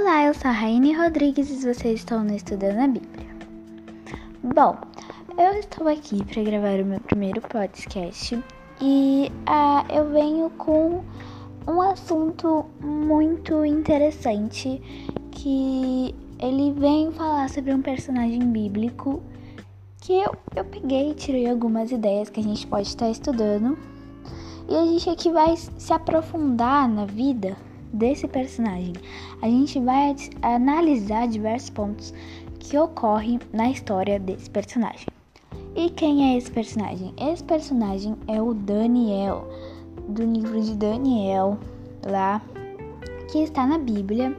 Olá, eu sou a Raine Rodrigues e vocês estão no Estudando a Bíblia. Bom, eu estou aqui para gravar o meu primeiro podcast e ah, eu venho com um assunto muito interessante que ele vem falar sobre um personagem bíblico que eu, eu peguei e tirei algumas ideias que a gente pode estar estudando e a gente aqui vai se aprofundar na vida desse personagem. A gente vai analisar diversos pontos que ocorrem na história desse personagem. E quem é esse personagem? Esse personagem é o Daniel, do livro de Daniel, lá que está na Bíblia.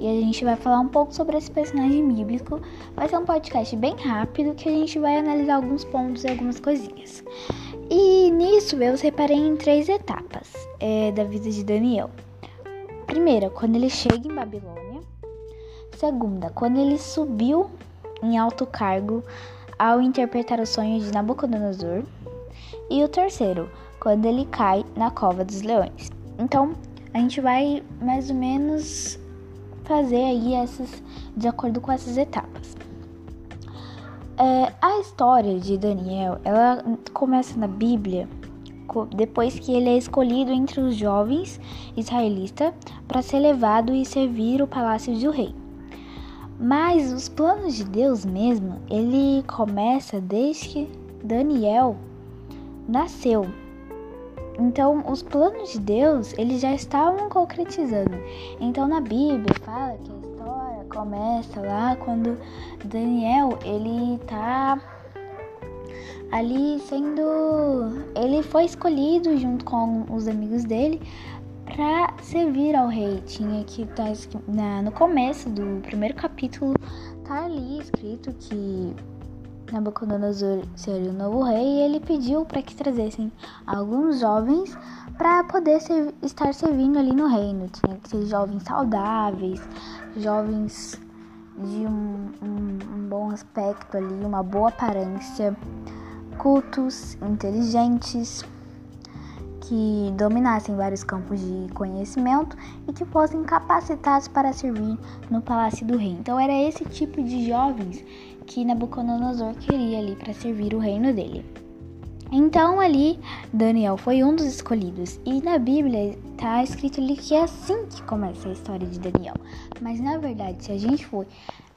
E a gente vai falar um pouco sobre esse personagem bíblico. Vai ser um podcast bem rápido que a gente vai analisar alguns pontos e algumas coisinhas. E nisso eu separei em três etapas é, da vida de Daniel. Primeira, quando ele chega em Babilônia. Segunda, quando ele subiu em alto cargo ao interpretar o sonho de Nabucodonosor. E o terceiro, quando ele cai na cova dos leões. Então, a gente vai mais ou menos fazer aí essas de acordo com essas etapas. É, a história de Daniel, ela começa na Bíblia depois que ele é escolhido entre os jovens israelitas para ser levado e servir o palácio do rei. Mas os planos de Deus mesmo, ele começa desde que Daniel nasceu. Então, os planos de Deus, eles já estavam concretizando. Então, na Bíblia fala que a história começa lá quando Daniel, ele tá ali sendo ele foi escolhido junto com os amigos dele para servir ao rei. Tinha que tá, no começo do primeiro capítulo tá ali escrito que Nabucodonosor seria o novo rei e ele pediu para que trazessem alguns jovens para poder ser, estar servindo ali no reino. Tinha que ser jovens saudáveis, jovens de um, um, um bom aspecto ali, uma boa aparência cultos, inteligentes, que dominassem vários campos de conhecimento e que fossem capacitados para servir no palácio do rei. Então era esse tipo de jovens que Nabucodonosor queria ali para servir o reino dele. Então ali Daniel foi um dos escolhidos e na Bíblia está escrito ali que é assim que começa a história de Daniel. Mas na verdade, se a gente for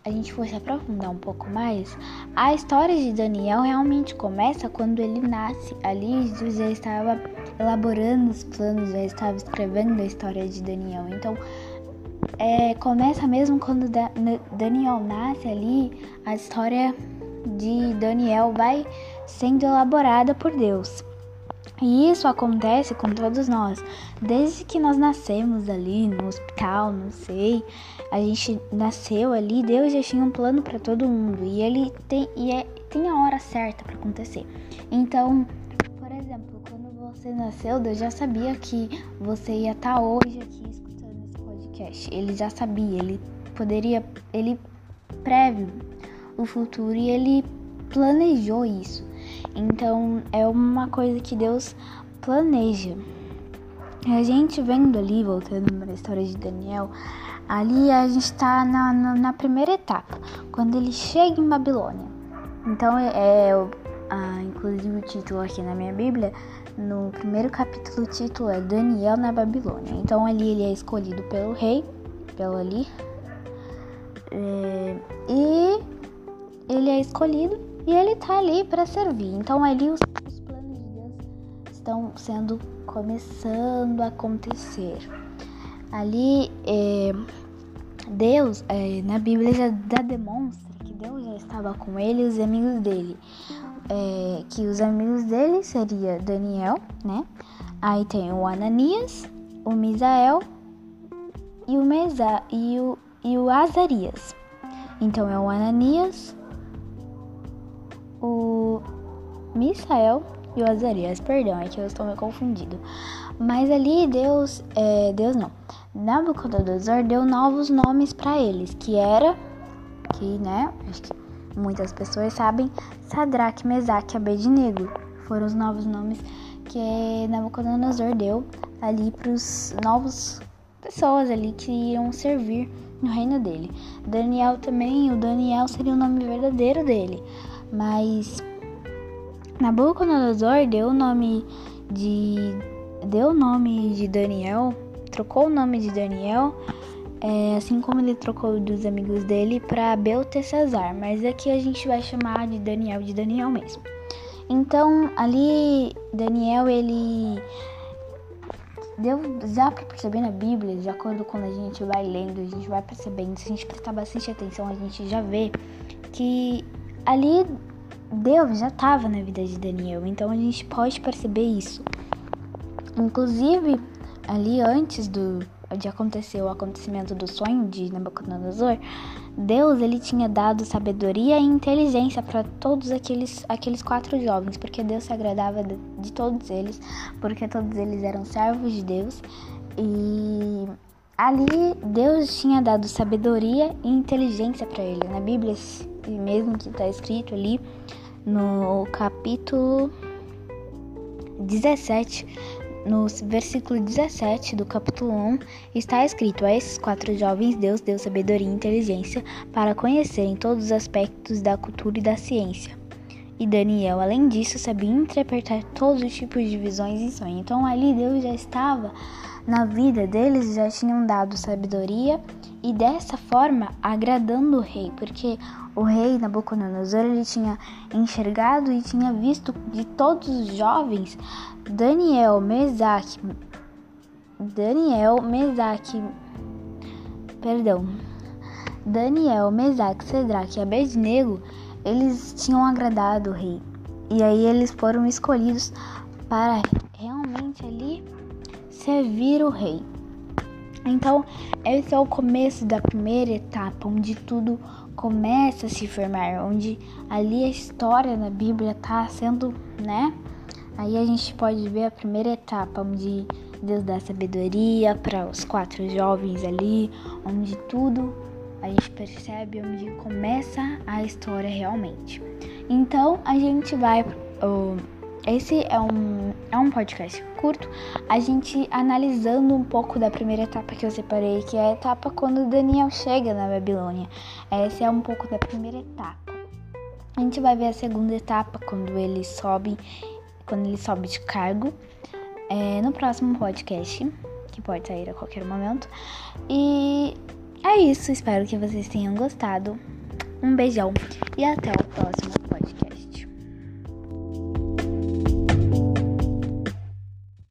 a gente for se aprofundar um pouco mais, a história de Daniel realmente começa quando ele nasce. Ali Jesus já estava elaborando os planos, já estava escrevendo a história de Daniel. Então, é, começa mesmo quando da, Daniel nasce ali, a história de Daniel vai sendo elaborada por Deus. E isso acontece com todos nós. Desde que nós nascemos ali no hospital, não sei, a gente nasceu ali, Deus já tinha um plano para todo mundo e ele tem e é, tem a hora certa para acontecer. Então, por exemplo, quando você nasceu, Deus já sabia que você ia estar tá hoje aqui escutando esse podcast. Ele já sabia, ele poderia, ele prévio o futuro e ele planejou isso. Então é uma coisa que Deus planeja. A gente vendo ali, voltando para a história de Daniel, ali a gente está na, na, na, primeira etapa, quando ele chega em Babilônia. Então, é, ah, inclusive o título aqui na minha Bíblia, no primeiro capítulo, o título é Daniel na Babilônia. Então, ali ele é escolhido pelo rei, pelo ali, é, e ele é escolhido e ele tá ali para servir. Então ali os, os, planos de Deus estão sendo começando a acontecer. Ali é, Deus é, na Bíblia já, já, demonstra que Deus já estava com ele e os amigos dele. É, que os amigos dele seria Daniel, né? Aí tem o Ananias, o Misael e o Mesa e o, e o Azarias. Então é o Ananias, o Misael e o Azarias. Perdão, é que eu estou me confundindo. Mas ali Deus, é, Deus não. Nabucodonosor deu novos nomes para eles, que era, que né, acho que muitas pessoas sabem, Sadraque, Mesaque e Abednego. Foram os novos nomes que Nabucodonosor deu ali para os novos pessoas ali que iam servir no reino dele. Daniel também, o Daniel seria o nome verdadeiro dele, mas Nabucodonosor deu o nome de deu o nome de Daniel, trocou o nome de Daniel, é, assim como ele trocou dos amigos dele para Beltesazar, mas aqui a gente vai chamar de Daniel de Daniel mesmo. Então, ali Daniel ele deu já para perceber na Bíblia, de acordo com a gente vai lendo, a gente vai percebendo, se a gente prestar bastante atenção, a gente já vê que ali Deus já estava na vida de Daniel, então a gente pode perceber isso. Inclusive, ali antes do de acontecer o acontecimento do sonho de Nabucodonosor, Deus ele tinha dado sabedoria e inteligência para todos aqueles aqueles quatro jovens, porque Deus se agradava de, de todos eles, porque todos eles eram servos de Deus e ali Deus tinha dado sabedoria e inteligência para ele. Na Bíblia mesmo que está escrito ali no capítulo 17 no versículo 17 do capítulo 1 está escrito: A esses quatro jovens Deus deu sabedoria e inteligência para conhecerem todos os aspectos da cultura e da ciência. E Daniel, além disso, sabia interpretar todos os tipos de visões e sonhos. Então ali Deus já estava na vida deles, já tinham dado sabedoria e dessa forma agradando o rei, porque o rei Nabucodonosor ele tinha enxergado e tinha visto de todos os jovens Daniel, Mesaque, Daniel, Mesaque, perdão, Daniel, Mesaque, Cedraque e Abednego, eles tinham agradado o rei. E aí eles foram escolhidos para realmente ali servir o rei. Então, esse é o começo da primeira etapa, onde tudo começa a se formar, onde ali a história na Bíblia está sendo, né? Aí a gente pode ver a primeira etapa, onde Deus dá sabedoria para os quatro jovens ali, onde tudo a gente percebe onde começa a história realmente. Então a gente vai. Uh, esse é um, é um podcast curto, a gente analisando um pouco da primeira etapa que eu separei, que é a etapa quando Daniel chega na Babilônia. Essa é um pouco da primeira etapa. A gente vai ver a segunda etapa quando ele sobe, quando ele sobe de cargo, é, no próximo podcast, que pode sair a qualquer momento. E é isso, espero que vocês tenham gostado. Um beijão e até o próximo